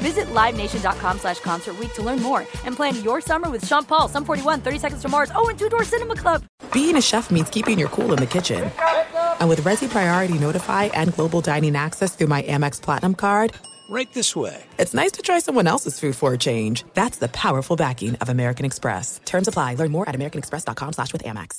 Visit LiveNation.com slash Concert Week to learn more and plan your summer with Sean Paul, Sum 41, 30 Seconds to Mars, oh, and Two Door Cinema Club. Being a chef means keeping your cool in the kitchen. And with Resy Priority Notify and Global Dining Access through my Amex Platinum card, Right this way. It's nice to try someone else's food for a change. That's the powerful backing of American Express. Terms apply. Learn more at americanexpress.com slash with Amex.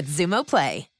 with Xumo Play.